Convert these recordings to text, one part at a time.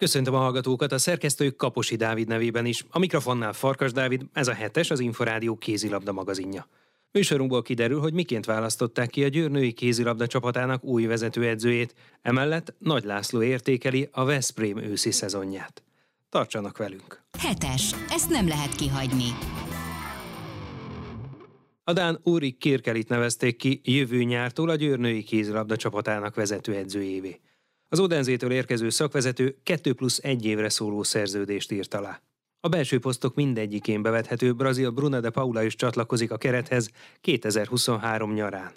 Köszöntöm a hallgatókat a szerkesztők Kaposi Dávid nevében is. A mikrofonnál Farkas Dávid, ez a hetes az Inforádió kézilabda magazinja. Műsorunkból kiderül, hogy miként választották ki a győrnői kézilabda csapatának új vezetőedzőjét, emellett Nagy László értékeli a Veszprém őszi szezonját. Tartsanak velünk! Hetes. Ezt nem lehet kihagyni. A Dán Úri Kirkelit nevezték ki jövő nyártól a győrnői kézilabda csapatának vezetőedzőjévé. Az Odenzétől érkező szakvezető 2 plusz 1 évre szóló szerződést írt alá. A belső posztok mindegyikén bevethető Brazil Bruna de Paula is csatlakozik a kerethez 2023 nyarán.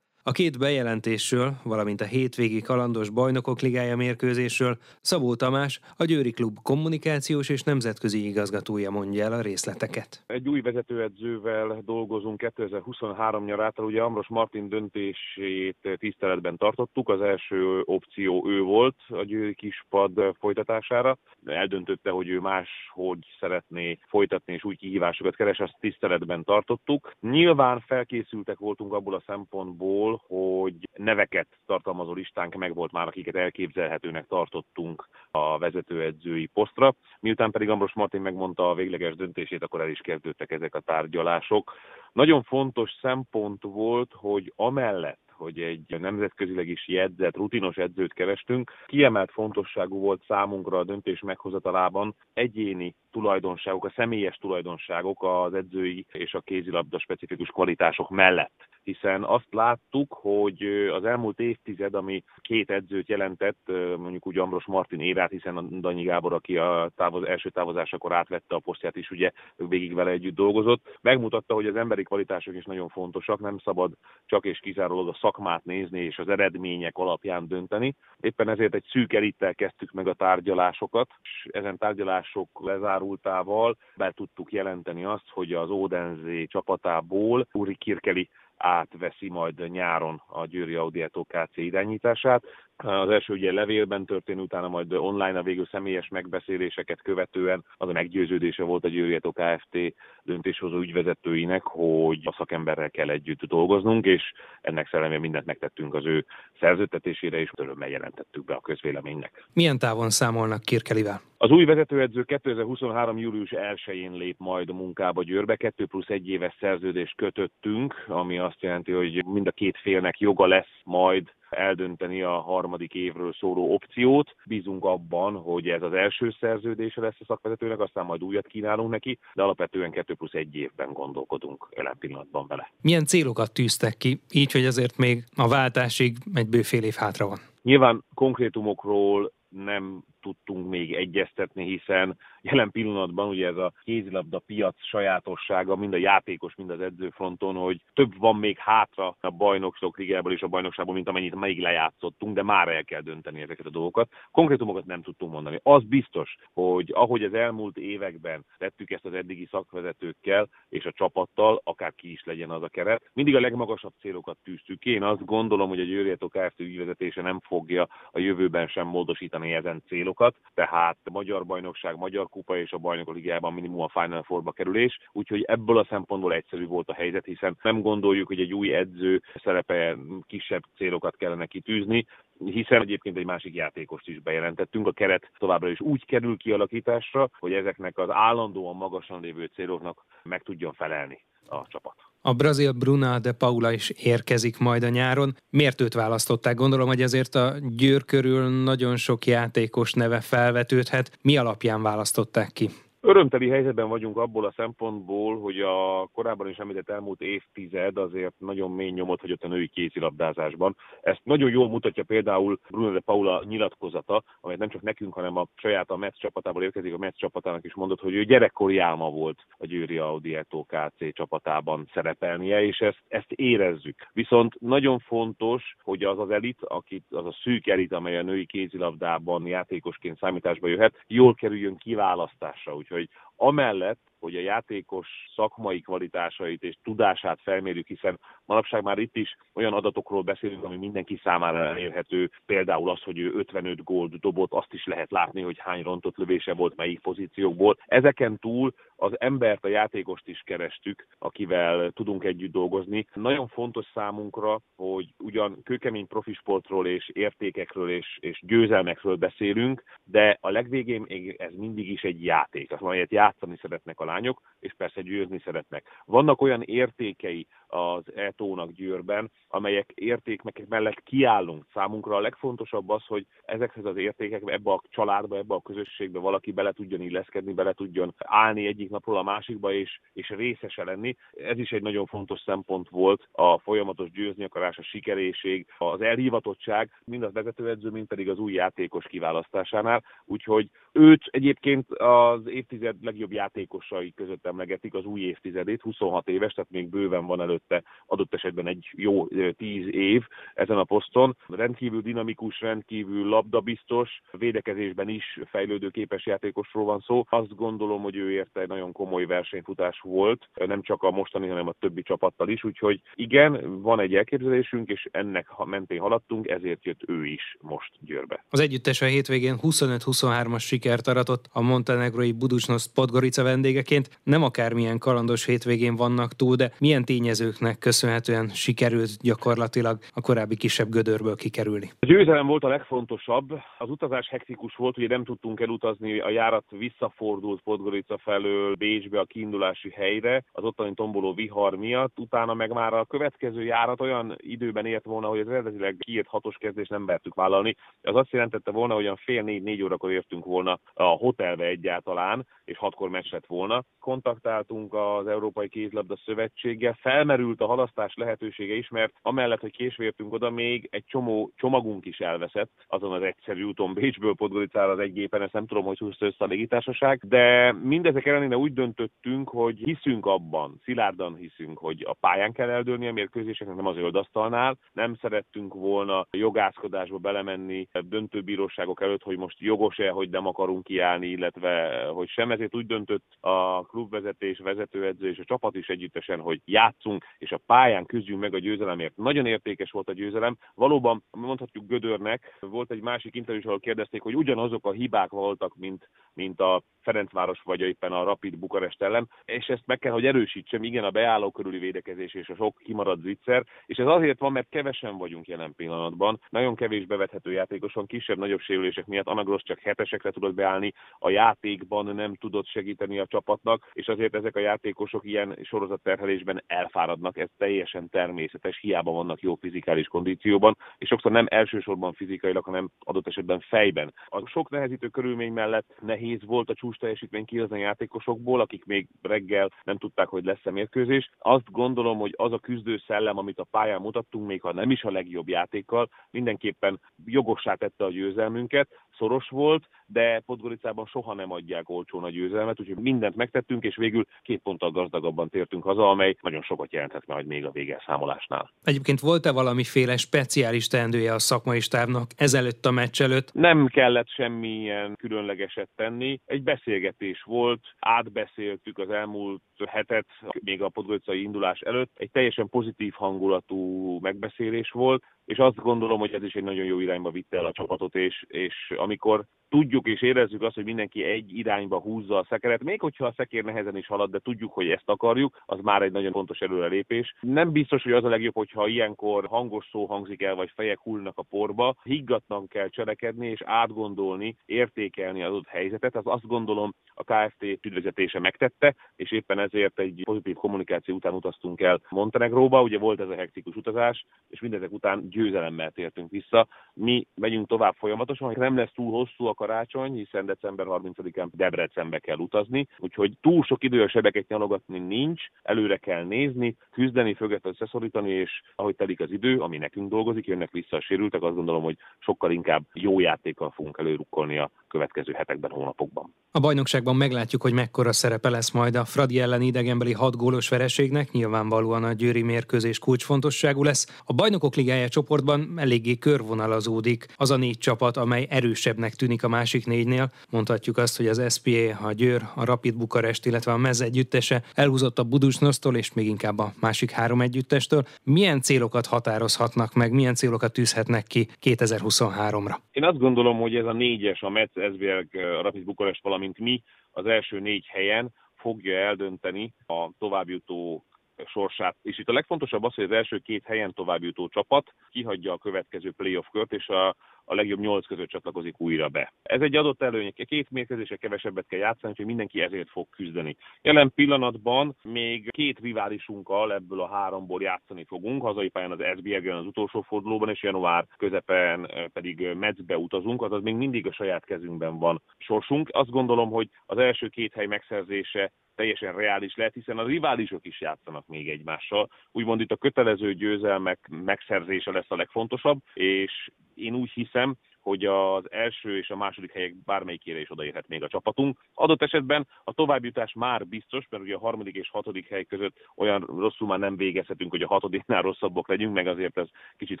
A két bejelentésről, valamint a hétvégi kalandos bajnokok ligája mérkőzésről Szabó Tamás, a Győri Klub kommunikációs és nemzetközi igazgatója mondja el a részleteket. Egy új vezetőedzővel dolgozunk 2023 nyarától, ugye Amros Martin döntését tiszteletben tartottuk, az első opció ő volt a Győri kispad folytatására. Eldöntötte, hogy ő máshogy szeretné folytatni és új kihívásokat keres, azt tiszteletben tartottuk. Nyilván felkészültek voltunk abból a szempontból, hogy neveket tartalmazó listánk meg volt már, akiket elképzelhetőnek tartottunk a vezetőedzői posztra. Miután pedig Ambros Martin megmondta a végleges döntését, akkor el is kezdődtek ezek a tárgyalások. Nagyon fontos szempont volt, hogy amellett, hogy egy nemzetközileg is jegyzett, rutinos edzőt kerestünk. Kiemelt fontosságú volt számunkra a döntés meghozatalában egyéni tulajdonságok, a személyes tulajdonságok az edzői és a kézilabda specifikus kvalitások mellett. Hiszen azt láttuk, hogy az elmúlt évtized, ami két edzőt jelentett, mondjuk úgy Ambros Martin érát, hiszen a Danyi Gábor, aki a távoz, első távozásakor átvette a posztját is, ugye végig vele együtt dolgozott, megmutatta, hogy az emberi kvalitások is nagyon fontosak, nem szabad csak és kizárólag a szakmát nézni és az eredmények alapján dönteni. Éppen ezért egy szűk elittel kezdtük meg a tárgyalásokat, és ezen tárgyalások lezárultával be tudtuk jelenteni azt, hogy az Ódenzé csapatából Uri Kirkeli átveszi majd nyáron a Győri Audietó KC irányítását. Az első ugye levélben történt, utána majd online a végül személyes megbeszéléseket követően az a meggyőződése volt a Győrieto Kft. döntéshozó ügyvezetőinek, hogy a szakemberrel kell együtt dolgoznunk, és ennek szellemében mindent megtettünk az ő szerződtetésére, és örömmel jelentettük be a közvéleménynek. Milyen távon számolnak Kirkelivel? Az új vezetőedző 2023. július 1-én lép majd a munkába Győrbe, 2 plusz egy éves szerződést kötöttünk, ami azt jelenti, hogy mind a két félnek joga lesz majd eldönteni a harmadik évről szóló opciót. Bízunk abban, hogy ez az első szerződése lesz a szakvezetőnek, aztán majd újat kínálunk neki, de alapvetően 2 plusz egy évben gondolkodunk jelen pillanatban vele. Milyen célokat tűztek ki, így, hogy azért még a váltásig egy bőfél év hátra van? Nyilván konkrétumokról nem tudtunk még egyeztetni, hiszen jelen pillanatban ugye ez a kézilabda piac sajátossága mind a játékos, mind az edzőfronton, hogy több van még hátra a bajnokok ligából és a bajnokságból, mint amennyit még lejátszottunk, de már el kell dönteni ezeket a dolgokat. Konkrétumokat nem tudtunk mondani. Az biztos, hogy ahogy az elmúlt években tettük ezt az eddigi szakvezetőkkel és a csapattal, akár ki is legyen az a keret, mindig a legmagasabb célokat tűztük. Én azt gondolom, hogy a Győrjetok Kft. ügyvezetése nem fogja a jövőben sem módosítani ezen célokat, tehát a Magyar Bajnokság, Magyar kupa és a bajnokok ligájában minimum a Final Fourba kerülés, úgyhogy ebből a szempontból egyszerű volt a helyzet, hiszen nem gondoljuk, hogy egy új edző szerepe kisebb célokat kellene kitűzni, hiszen egyébként egy másik játékost is bejelentettünk. A keret továbbra is úgy kerül kialakításra, hogy ezeknek az állandóan magasan lévő céloknak meg tudjon felelni a csapat. A brazil Bruna de Paula is érkezik majd a nyáron. Miért őt választották? Gondolom, hogy azért a Győr körül nagyon sok játékos neve felvetődhet. Mi alapján választották ki? Örömteli helyzetben vagyunk abból a szempontból, hogy a korábban is említett elmúlt évtized azért nagyon mély nyomot hagyott a női kézilabdázásban. Ezt nagyon jól mutatja például Bruno de Paula nyilatkozata, amelyet nem csak nekünk, hanem a saját a Metz csapatából érkezik, a Metz csapatának is mondott, hogy ő gyerekkori álma volt a Győri Eto KC csapatában szerepelnie, és ezt, ezt érezzük. Viszont nagyon fontos, hogy az az elit, akit, az a szűk elit, amely a női kézilabdában játékosként számításba jöhet, jól kerüljön kiválasztásra. Úgyhogy amellett, hogy a játékos szakmai kvalitásait és tudását felmérjük, hiszen manapság már itt is olyan adatokról beszélünk, ami mindenki számára elérhető. Például az, hogy ő 55 gólt dobott, azt is lehet látni, hogy hány rontott lövése volt melyik pozíciókból. Ezeken túl az embert, a játékost is kerestük, akivel tudunk együtt dolgozni. Nagyon fontos számunkra, hogy ugyan kőkemény profisportról és értékekről és, és győzelmekről beszélünk, de a legvégén ez mindig is egy játék, amelyet játszani szeretnek a lányok, és persze győzni szeretnek. Vannak olyan értékei az etónak Győrben, amelyek értékek mellett kiállunk. Számunkra a legfontosabb az, hogy ezekhez az értékekbe, ebbe a családba, ebbe a közösségbe valaki bele tudjon illeszkedni, bele tudjon állni egyik napról a másikba, és, és részese lenni. Ez is egy nagyon fontos szempont volt a folyamatos győzni akarás, a sikeréség, az elhivatottság, mind a vezetőedző, mind pedig az új játékos kiválasztásánál. Úgyhogy őt egyébként az évtized legjobb játékosai között emlegetik, az új évtizedét, 26 éves, tehát még bőven van előtte adott esetben egy jó 10 év ezen a poszton. Rendkívül dinamikus, rendkívül labdabiztos, védekezésben is fejlődő képes játékosról van szó. Azt gondolom, hogy ő érte egy nagyon komoly versenyfutás volt, nem csak a mostani, hanem a többi csapattal is, úgyhogy igen, van egy elképzelésünk, és ennek mentén haladtunk, ezért jött ő is most Győrbe. Az együttes a hétvégén 25-23-as sikert aratott a montenegrói Budusnos Podgorica vendégeként. Nem akármilyen kalandos hétvégén vannak túl, de milyen tényezőknek köszönhetően sikerült gyakorlatilag a korábbi kisebb gödörből kikerülni? A győzelem volt a legfontosabb. Az utazás hektikus volt, ugye nem tudtunk elutazni, a járat visszafordult Podgorica felől Bécsbe a kiindulási helyre, az ottani tomboló vihar miatt, utána meg már a következő járat olyan időben ért volna, hogy az eredetileg kiírt hatos kezdést nem mertük vállalni. Az azt jelentette volna, hogy olyan fél négy-négy órakor értünk volna a hotelbe egyáltalán, és hatkor meccs lett volna. Kontaktáltunk az Európai Kézlabda Szövetséggel, felmerült a halasztás lehetősége is, mert amellett, hogy késve értünk oda, még egy csomó csomagunk is elveszett azon az egyszerű úton Bécsből Podgoricára az egy gépen, ezt nem tudom, hogy húzta össze a légitársaság, de mindezek ellenére úgy döntöttünk, hogy hiszünk abban, szilárdan hiszünk, hogy a pályán kell eldőlni a mérkőzéseknek, nem az öldasztalnál. Nem szerettünk volna jogászkodásba belemenni döntőbíróságok előtt, hogy most jogos-e, hogy nem akarunk kiállni, illetve hogy sem. Ezért úgy döntött a klubvezetés, vezetőedző és a csapat is együttesen, hogy játszunk, és a pályán küzdjünk meg a győzelemért. Nagyon értékes volt a győzelem. Valóban mondhatjuk Gödörnek, volt egy másik interjú, ahol kérdezték, hogy ugyanazok a hibák voltak, mint, mint a Ferencváros vagy éppen a Rapid Bukarest ellen, és ezt meg kell, hogy erősítsem, igen, a beálló körüli védekezés és a sok kimaradt zicser, és ez azért van, mert kevesen vagyunk jelen pillanatban, nagyon kevés bevethető játékos van, kisebb-nagyobb sérülések miatt, Anagros csak hetesekre tudott beállni, a játékban nem tudott segíteni a csapatnak, és azért ezek a játékosok ilyen sorozatterhelésben elfáradnak, ez teljesen természetes, hiába vannak jó fizikális kondícióban, és sokszor nem elsősorban fizikailag, hanem adott esetben fejben. A sok nehezítő körülmény mellett nehéz volt a csúcs teljesítmény kihozni a játékosokból, akik még reggel nem tudták, hogy lesz-e mérkőzés. Azt gondolom, hogy az a küzdő szellem, amit a pályán mutattunk, még ha nem is a legjobb játékkal, mindenképpen jogossá tette a győzelmünket, szoros volt, de Podgoricában soha nem adják olcsón a győzelmet, úgyhogy mindent megtettünk, és végül két ponttal gazdagabban tértünk haza, amely nagyon sokat jelenthet majd még a végelszámolásnál. Egyébként volt-e valamiféle speciális teendője a szakmai stábnak ezelőtt a meccs előtt? Nem kellett semmilyen különlegeset tenni. Egy beszélgetés volt, átbeszéltük az elmúlt hetet, még a podgoricai indulás előtt. Egy teljesen pozitív hangulatú megbeszélés volt, és azt gondolom, hogy ez is egy nagyon jó irányba vitte el a csapatot, és, és amikor tudjuk és érezzük azt, hogy mindenki egy irányba húzza a szekeret, még hogyha a szekér nehezen is halad, de tudjuk, hogy ezt akarjuk, az már egy nagyon fontos előrelépés. Nem biztos, hogy az a legjobb, hogyha ilyenkor hangos szó hangzik el, vagy fejek hullnak a porba, higgatnak kell cselekedni és átgondolni, értékelni az ott helyzetet. Az azt gondolom a KFT üdvezetése megtette, és éppen ezért egy pozitív kommunikáció után utaztunk el Montenegróba. Ugye volt ez a hektikus utazás, és mindezek után győzelemmel tértünk vissza. Mi megyünk tovább folyamatosan, hogy nem lesz túl hosszú a karácsony, hiszen december 30-án Debrecenbe kell utazni, úgyhogy túl sok idő a sebeket nyalogatni nincs, előre kell nézni, küzdeni, föget összeszorítani, és ahogy telik az idő, ami nekünk dolgozik, jönnek vissza a sérültek, azt gondolom, hogy sokkal inkább jó játékkal fogunk előrukkolni a következő hetekben, hónapokban. A bajnokságban meglátjuk, hogy mekkora szerepe lesz majd a Fradi ellen idegenbeli hat gólos vereségnek, nyilvánvalóan a győri mérkőzés kulcsfontosságú lesz. A bajnokok ligája csoportban eléggé körvonalazódik az a négy csapat, amely erősebbnek tűnik a másik négynél. Mondhatjuk azt, hogy az SPA, a Győr, a Rapid Bukarest, illetve a Mez együttese elhúzott a Budusnosztól, és még inkább a másik három együttestől. Milyen célokat határozhatnak meg, milyen célokat tűzhetnek ki 2023-ra? Én azt gondolom, hogy ez a négyes, a Metz, SBL, a Rapid Bukarest, valamint mi az első négy helyen fogja eldönteni a továbbjutó sorsát. És itt a legfontosabb az, hogy az első két helyen továbbjutó csapat kihagyja a következő playoff kört, és a, a legjobb nyolc között csatlakozik újra be. Ez egy adott előny, két mérkőzése kevesebbet kell játszani, hogy mindenki ezért fog küzdeni. Jelen pillanatban még két riválisunkkal ebből a háromból játszani fogunk, hazai pályán az SBG az utolsó fordulóban, és január közepen pedig Metzbe utazunk, azaz még mindig a saját kezünkben van sorsunk. Azt gondolom, hogy az első két hely megszerzése teljesen reális lehet, hiszen a riválisok is játszanak még egymással. Úgymond itt a kötelező győzelmek megszerzése lesz a legfontosabb, és én úgy hiszem, hogy az első és a második helyek bármelyikére is odaérhet még a csapatunk. Adott esetben a továbbjutás már biztos, mert ugye a harmadik és hatodik hely között olyan rosszul már nem végezhetünk, hogy a hatodiknál rosszabbak legyünk, meg azért ez kicsit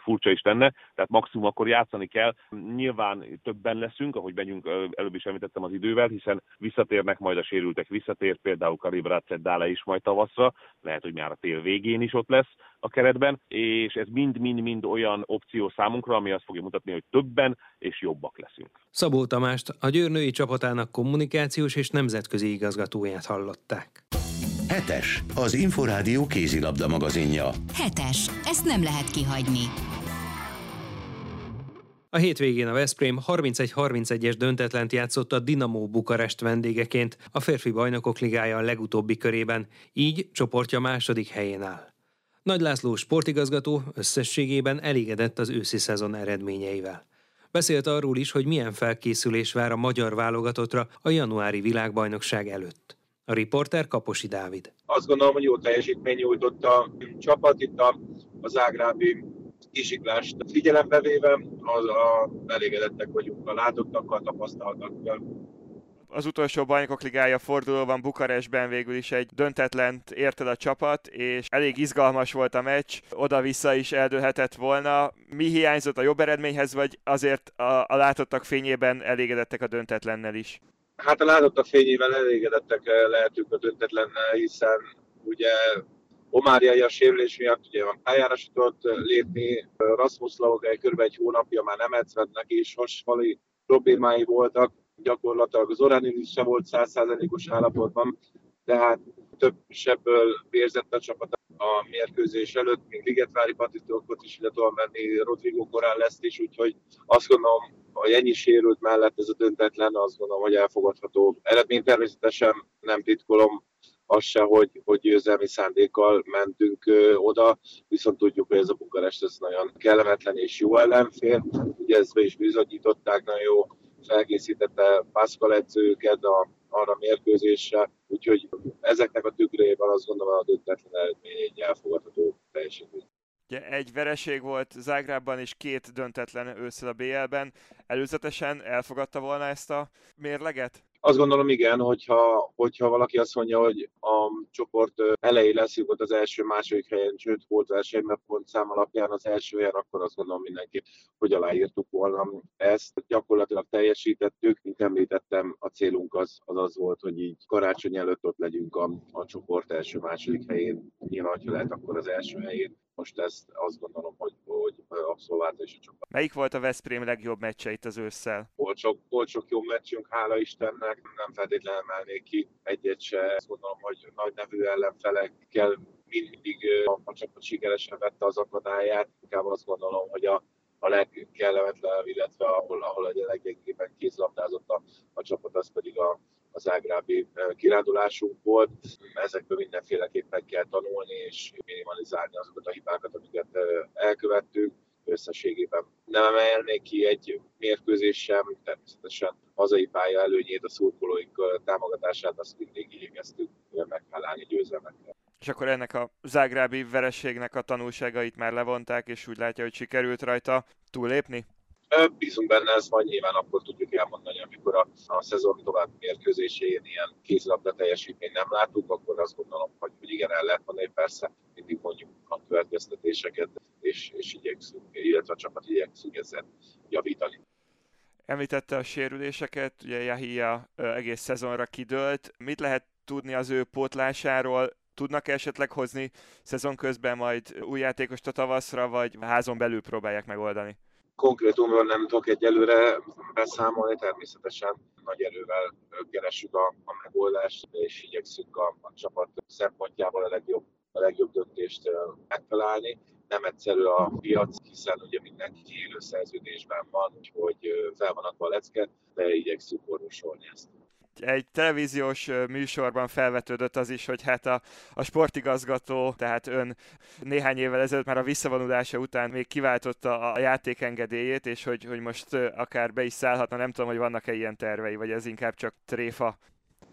furcsa is lenne, tehát maximum akkor játszani kell. Nyilván többen leszünk, ahogy megyünk, előbb is említettem az idővel, hiszen visszatérnek majd a sérültek, visszatér például Karibrácet Dále is majd tavaszra, lehet, hogy már a tél végén is ott lesz a keretben, és ez mind-mind-mind olyan opció számunkra, ami azt fogja mutatni, hogy többen és jobbak leszünk. Szabó Tamást, a Győr női csapatának kommunikációs és nemzetközi igazgatóját hallották. Hetes, az Inforádió kézilabda magazinja. Hetes, ezt nem lehet kihagyni. A hétvégén a Veszprém 31-31-es döntetlent játszott a Dinamo Bukarest vendégeként a férfi bajnokok ligája a legutóbbi körében, így csoportja második helyén áll. Nagy László sportigazgató összességében elégedett az őszi szezon eredményeivel. Beszélt arról is, hogy milyen felkészülés vár a magyar válogatottra a januári világbajnokság előtt. A riporter Kaposi Dávid. Azt gondolom, hogy jó teljesítmény nyújtott a csapat itt az ágrábi kisiklást figyelembe véve, az a, elégedettek vagyunk a látottakkal, tapasztaltakkal az utolsó bajnokok ligája fordulóban Bukarestben végül is egy döntetlent érted a csapat, és elég izgalmas volt a meccs, oda-vissza is eldőlhetett volna. Mi hiányzott a jobb eredményhez, vagy azért a, a látottak fényében elégedettek a döntetlennel is? Hát a látottak fényében elégedettek lehetünk a döntetlennel, hiszen ugye Omáriai a sérülés miatt ugye van pályára tudott lépni, Rasmus Laugai kb. egy hónapja már nem edzett, neki is hasfali problémái voltak, gyakorlatilag az Oranin is se volt százszázalékos állapotban, tehát több sebből érzett a csapat a mérkőzés előtt, még Ligetvári Patitókot is ide tudom venni, Rodrigo korán lesz is, úgyhogy azt gondolom, hogy ennyi sérült mellett ez a döntetlen, azt gondolom, hogy elfogadható. Eredmény természetesen nem titkolom, az se, hogy, hogy győzelmi szándékkal mentünk ö, oda, viszont tudjuk, hogy ez a Bukarest ez nagyon kellemetlen és jó ellenfél, ugye ezt be is bizonyították, nagyon jó felkészítette Pascal edzőket a, arra mérkőzésre, úgyhogy ezeknek a tükrében azt gondolom a döntetlen eredmény egy elfogadható teljesítmény. Ugye egy vereség volt Zágrában és két döntetlen ősszel a BL-ben. Előzetesen elfogadta volna ezt a mérleget? Azt gondolom igen, hogyha, hogyha valaki azt mondja, hogy a csoport elején lesz volt az első, második helyen, sőt volt verseny, mert szám alapján az első helyen, akkor azt gondolom mindenki, hogy aláírtuk volna ezt. Gyakorlatilag teljesítettük, mint említettem, a célunk az az, az volt, hogy így karácsony előtt ott legyünk a, a csoport első, második helyén. Nyilván, ha lehet, akkor az első helyén. Most ezt azt gondolom, hogy, hogy abszolválta is a csapat. Melyik volt a Veszprém legjobb meccse itt az ősszel? Volt sok, volt sok jó meccsünk, hála Istennek, nem feltétlenül emelnék ki egyet se. Azt gondolom, hogy nagy nevű ellenfelekkel mindig a, a csapat sikeresen vette az akadályát. Inkább azt gondolom, hogy a, a legkellemetlenebb, illetve ahol, ahol a leggyengébben kézlabdázott a, a csapat, az pedig a, az ágrábi kirándulásunk volt. Ezekből mindenféleképpen kell tanulni és minimalizálni azokat a hibákat, amiket elkövettünk összességében. Nem emelnék ki egy mérkőzés sem, természetesen hazai pálya előnyét, a szurkolóink támogatását, azt mindig igyekeztük meghálálni győzelmekkel. És akkor ennek a zágrábi vereségnek a tanulságait már levonták, és úgy látja, hogy sikerült rajta túllépni? Bízunk benne, ez majd nyilván akkor tudjuk elmondani, amikor a, a szezon további mérkőzésén ilyen kézlabda teljesítményt nem látunk, akkor azt gondolom, hogy, hogy igen, el lehet mondani, persze mindig mondjuk a következtetéseket, és, és igyekszünk, illetve a csapat igyekszünk ezzel javítani. Említette a sérüléseket, ugye Jahia egész szezonra kidőlt. Mit lehet tudni az ő pótlásáról? Tudnak esetleg hozni szezon közben majd új játékost a tavaszra, vagy házon belül próbálják megoldani? Konkrétumról nem tudok egyelőre beszámolni, természetesen nagy erővel keressük a, a megoldást, és igyekszünk a, a csapat szempontjából a legjobb, a legjobb döntést megtalálni. Nem egyszerű a piac, hiszen ugye mindenki élő szerződésben van, úgyhogy fel van adva a lecke, de igyekszünk orvosolni ezt egy televíziós műsorban felvetődött az is, hogy hát a, a sportigazgató, tehát ön néhány évvel ezelőtt már a visszavonulása után még kiváltotta a játékengedélyét, és hogy, hogy most akár be is szállhatna, nem tudom, hogy vannak-e ilyen tervei, vagy ez inkább csak tréfa.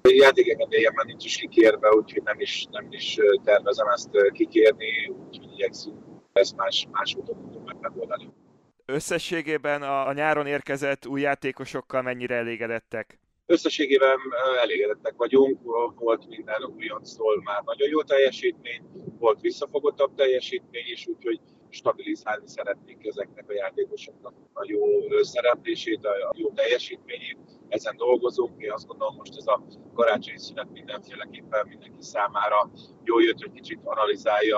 Játékengedélyem már nincs is kikérve, úgyhogy nem is, nem is tervezem ezt kikérni, úgyhogy igyekszünk ezt más, más úton megoldani. Összességében a, a nyáron érkezett új játékosokkal mennyire elégedettek? Összességében elégedettek vagyunk, volt minden újonctól már nagyon jó teljesítmény, volt visszafogottabb teljesítmény is, úgyhogy stabilizálni szeretnénk ezeknek a játékosoknak a jó szereplését, a jó teljesítményét. Ezen dolgozunk, én azt gondolom most ez a karácsonyi szünet mindenféleképpen mindenki számára jó jött, hogy kicsit analizálja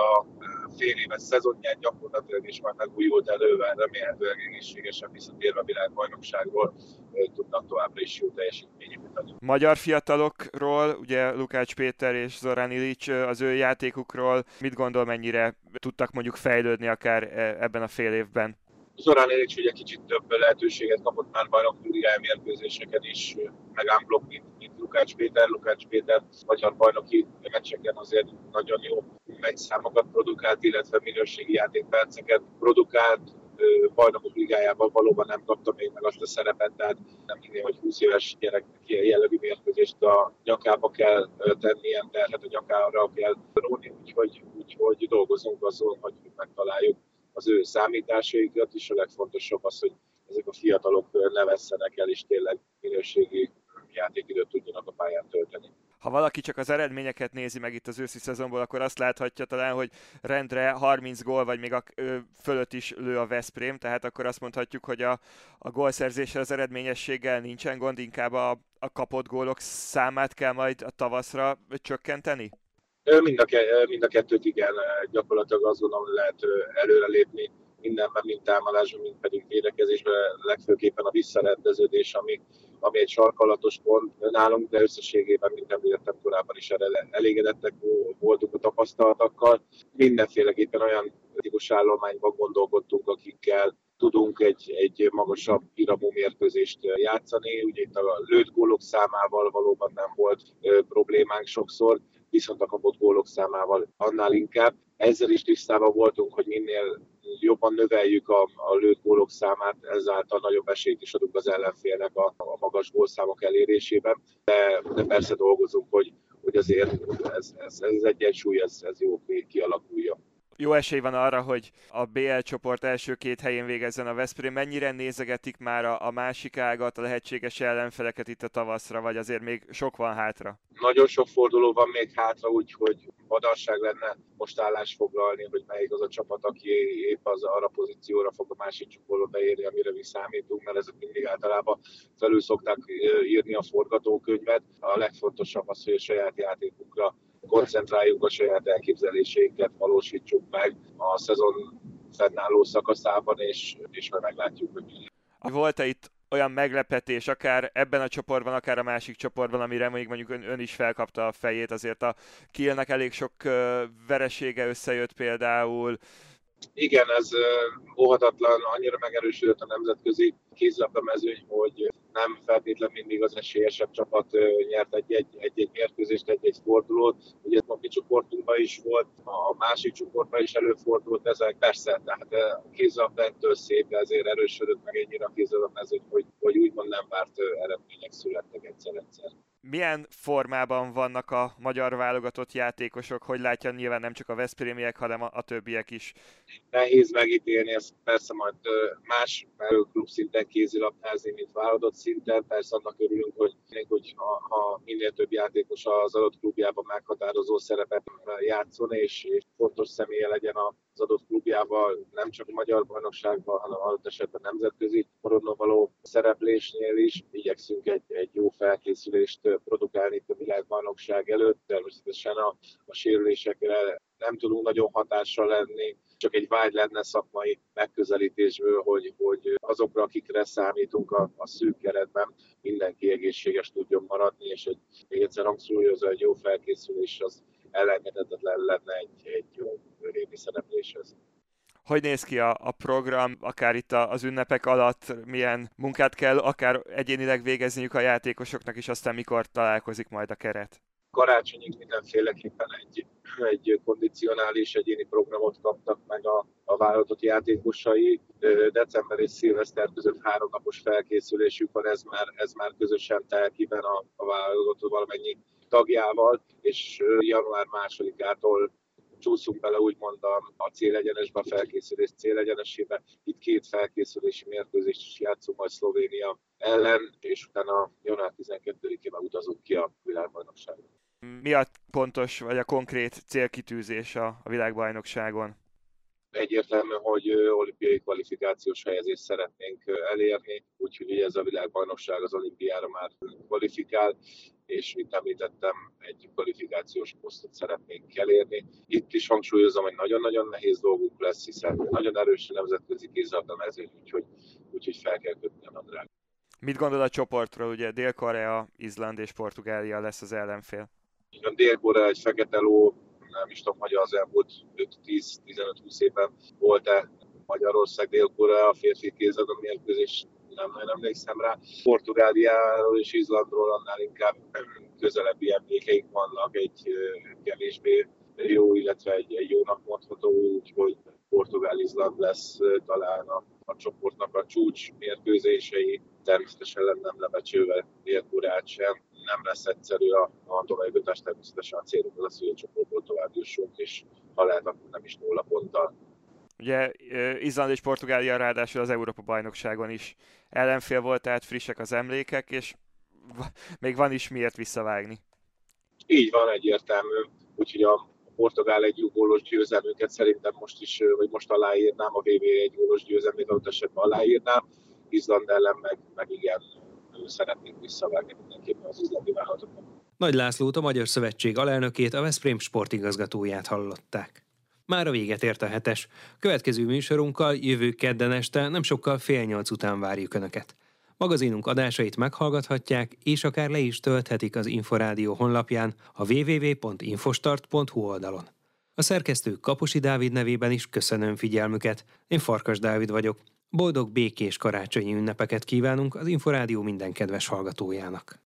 fél éves szezonját gyakorlatilag, és már megújult elővel, remélhetőleg egészségesen visszatérve a világbajnokságról tudnak továbbra is jó teljesítményeket adni. Magyar fiatalokról, ugye Lukács Péter és Zorán Ilics, az ő játékukról mit gondol, mennyire tudtak mondjuk fejlődni akár e, ebben a fél évben? Zorán Ilics ugye kicsit több lehetőséget kapott már bajnoki mérkőzéseken is, meg unblock, mint, mint Lukács Péter. Lukács Péter magyar bajnoki meccseken azért nagyon jó meccszámokat produkált, illetve minőségi játékperceket produkált, bajnokok ligájában valóban nem kapta még meg azt a szerepet, tehát nem hinném, hogy 20 éves gyereknek ilyen jellegű mérkőzést a nyakába kell tenni, ilyen terhet a nyakára kell róni, úgyhogy, úgyhogy dolgozunk azon, hogy megtaláljuk az ő számításaikat is. A legfontosabb az, hogy ezek a fiatalok ne el, és tényleg minőségi játékidőt tudjanak a pályán tölteni. Ha valaki csak az eredményeket nézi meg itt az őszi szezonból, akkor azt láthatja talán, hogy rendre 30 gól, vagy még a fölött is lő a Veszprém, tehát akkor azt mondhatjuk, hogy a, a gólszerzéssel, az eredményességgel nincsen gond, inkább a, a kapott gólok számát kell majd a tavaszra csökkenteni? Mind a, mind a kettőt igen, gyakorlatilag azt gondolom, lehet előrelépni mindenben, mind támadásban, mind pedig védekezésben, legfőképpen a visszarendeződés, ami, ami egy sarkalatos pont nálunk, de összességében, mint említettem korábban is elégedettek voltunk a tapasztalatokkal. Mindenféleképpen olyan kritikus állományban gondolkodtunk, akikkel tudunk egy, egy magasabb iramú mérkőzést játszani. Ugye itt a lőtt gólok számával valóban nem volt problémánk sokszor, viszont a kapott gólok számával annál inkább. Ezzel is tisztában voltunk, hogy minél jobban növeljük a, a lőtt gólok számát, ezáltal nagyobb esélyt is adunk az ellenfélnek a, a magas gólszámok elérésében. De, de persze dolgozunk, hogy, hogy azért ez, ez, ez egyensúly, ez, ez jó kialakulja jó esély van arra, hogy a BL csoport első két helyén végezzen a Veszprém. Mennyire nézegetik már a, a másik ágat, a lehetséges ellenfeleket itt a tavaszra, vagy azért még sok van hátra? Nagyon sok forduló van még hátra, úgyhogy vadarság lenne most állást foglalni, hogy melyik az a csapat, aki épp az arra pozícióra fog a másik csoportba beérni, amire mi számítunk, mert ezek mindig általában felül szokták írni a forgatókönyvet. A legfontosabb az, hogy a saját játékunkra koncentráljuk a saját elképzeléseinket, valósítsuk meg a szezon fennálló szakaszában, és, és majd meglátjuk, hogy. Volt-e itt olyan meglepetés, akár ebben a csoportban, akár a másik csoportban, amire még mondjuk ön, ön is felkapta a fejét, azért a Kielnek elég sok veresége összejött például, igen, ez óhatatlan, annyira megerősödött a nemzetközi kézilabda mezőny, hogy nem feltétlenül mindig az esélyesebb csapat nyert egy-egy mérkőzést, egy-egy fordulót. Ugye a mi csoportunkban is volt, a másik csoportban is előfordult ezek. Persze, tehát a kézilabda ettől szép, ezért erősödött meg ennyire a kézilabda mezőny, hogy, hogy úgymond nem várt eredmények születtek egyszer-egyszer milyen formában vannak a magyar válogatott játékosok, hogy látja nyilván nem csak a Veszprémiek, hanem a, a többiek is? Nehéz megítélni, ez persze majd más klub szinten kézilabdázni, mint válogatott szinten, persze annak örülünk, hogy hogy ha, ha minél több játékos az adott klubjában meghatározó szerepet játszon, és, és fontos személye legyen az adott klubjával, nem csak a magyar bajnokságban, hanem adott esetben nemzetközi porodon való szereplésnél is. Igyekszünk egy, egy jó felkészülést produkálni itt a világbajnokság előtt, természetesen a, a sérülésekre nem tudunk nagyon hatással lenni, csak egy vágy lenne szakmai megközelítésből, hogy, hogy azokra, akikre számítunk a, a szűk keretben, mindenki egészséges tudjon maradni, és egy, még egyszer hangsúlyozza, egy jó felkészülés az elengedhetetlen lenne egy, egy jó régi szerepléshez hogy néz ki a, a program, akár itt az ünnepek alatt, milyen munkát kell akár egyénileg végezniük a játékosoknak, és aztán mikor találkozik majd a keret? Karácsonyig mindenféleképpen egy egy kondicionális egyéni programot kaptak meg a, a vállalatot játékosai. December és szilveszter között háromnapos felkészülésük van, ez már, ez már közösen telkiben a, a vállalatot valamennyi tagjával, és január másodikától csúszunk bele úgymond a, a célegyenesbe, a felkészülés célegyenesébe. Itt két felkészülési mérkőzést is játszunk majd Szlovénia ellen, és utána január 12-én utazunk ki a világbajnokságra. Mi a pontos vagy a konkrét célkitűzés a, a világbajnokságon? Egyértelmű, hogy olimpiai kvalifikációs helyezést szeretnénk elérni, úgyhogy ez a világbajnokság az olimpiára már kvalifikál, és mint említettem, egy kvalifikációs posztot szeretnénk elérni. Itt is hangsúlyozom, hogy nagyon-nagyon nehéz dolgunk lesz, hiszen nagyon erős nemzetközi kézilabda mezőny, úgyhogy, úgyhogy fel kell kötni a nadrág. Mit gondol a csoportról? Ugye Dél-Korea, Izland és Portugália lesz az ellenfél. A Dél-Korea egy fekete ló, nem is tudom, hogy az elmúlt 5-10-15-20 évben volt-e Magyarország, Dél-Korea, a férfi kézadon mérkőzés, nem nagyon emlékszem rá. Portugáliáról és Izlandról annál inkább közelebbi emlékeink vannak, egy kevésbé jó, illetve egy, egy jónak mondható, úgyhogy Portugál-Izland lesz talán a, a csoportnak a csúcs mérkőzései, természetesen nem lebecsülve Dél-Koreát sem nem lesz egyszerű a, a továbbjutás, természetesen a célunk az, hogy a csoportból tovább jussunk, és ha lehet, akkor nem is nulla ponttal. Ugye Izland és Portugália ráadásul az Európa bajnokságon is ellenfél volt, tehát frissek az emlékek, és még van is miért visszavágni. Így van, egyértelmű. Úgyhogy a Portugál egy jó gólos győzelmüket szerintem most is, vagy most aláírnám, a VB egy gólos győzelmét adott esetben aláírnám. Izland ellen meg, meg igen, szeretnénk visszavágni mindenképpen az üzleti vállalatoknak. Nagy Lászlót, a Magyar Szövetség alelnökét, a Veszprém sportigazgatóját hallották. Már a véget ért a hetes. Következő műsorunkkal jövő kedden este nem sokkal fél nyolc után várjuk Önöket. Magazinunk adásait meghallgathatják, és akár le is tölthetik az Inforádió honlapján a www.infostart.hu oldalon. A szerkesztő Kaposi Dávid nevében is köszönöm figyelmüket. Én Farkas Dávid vagyok. Boldog békés karácsonyi ünnepeket kívánunk az Inforádió minden kedves hallgatójának.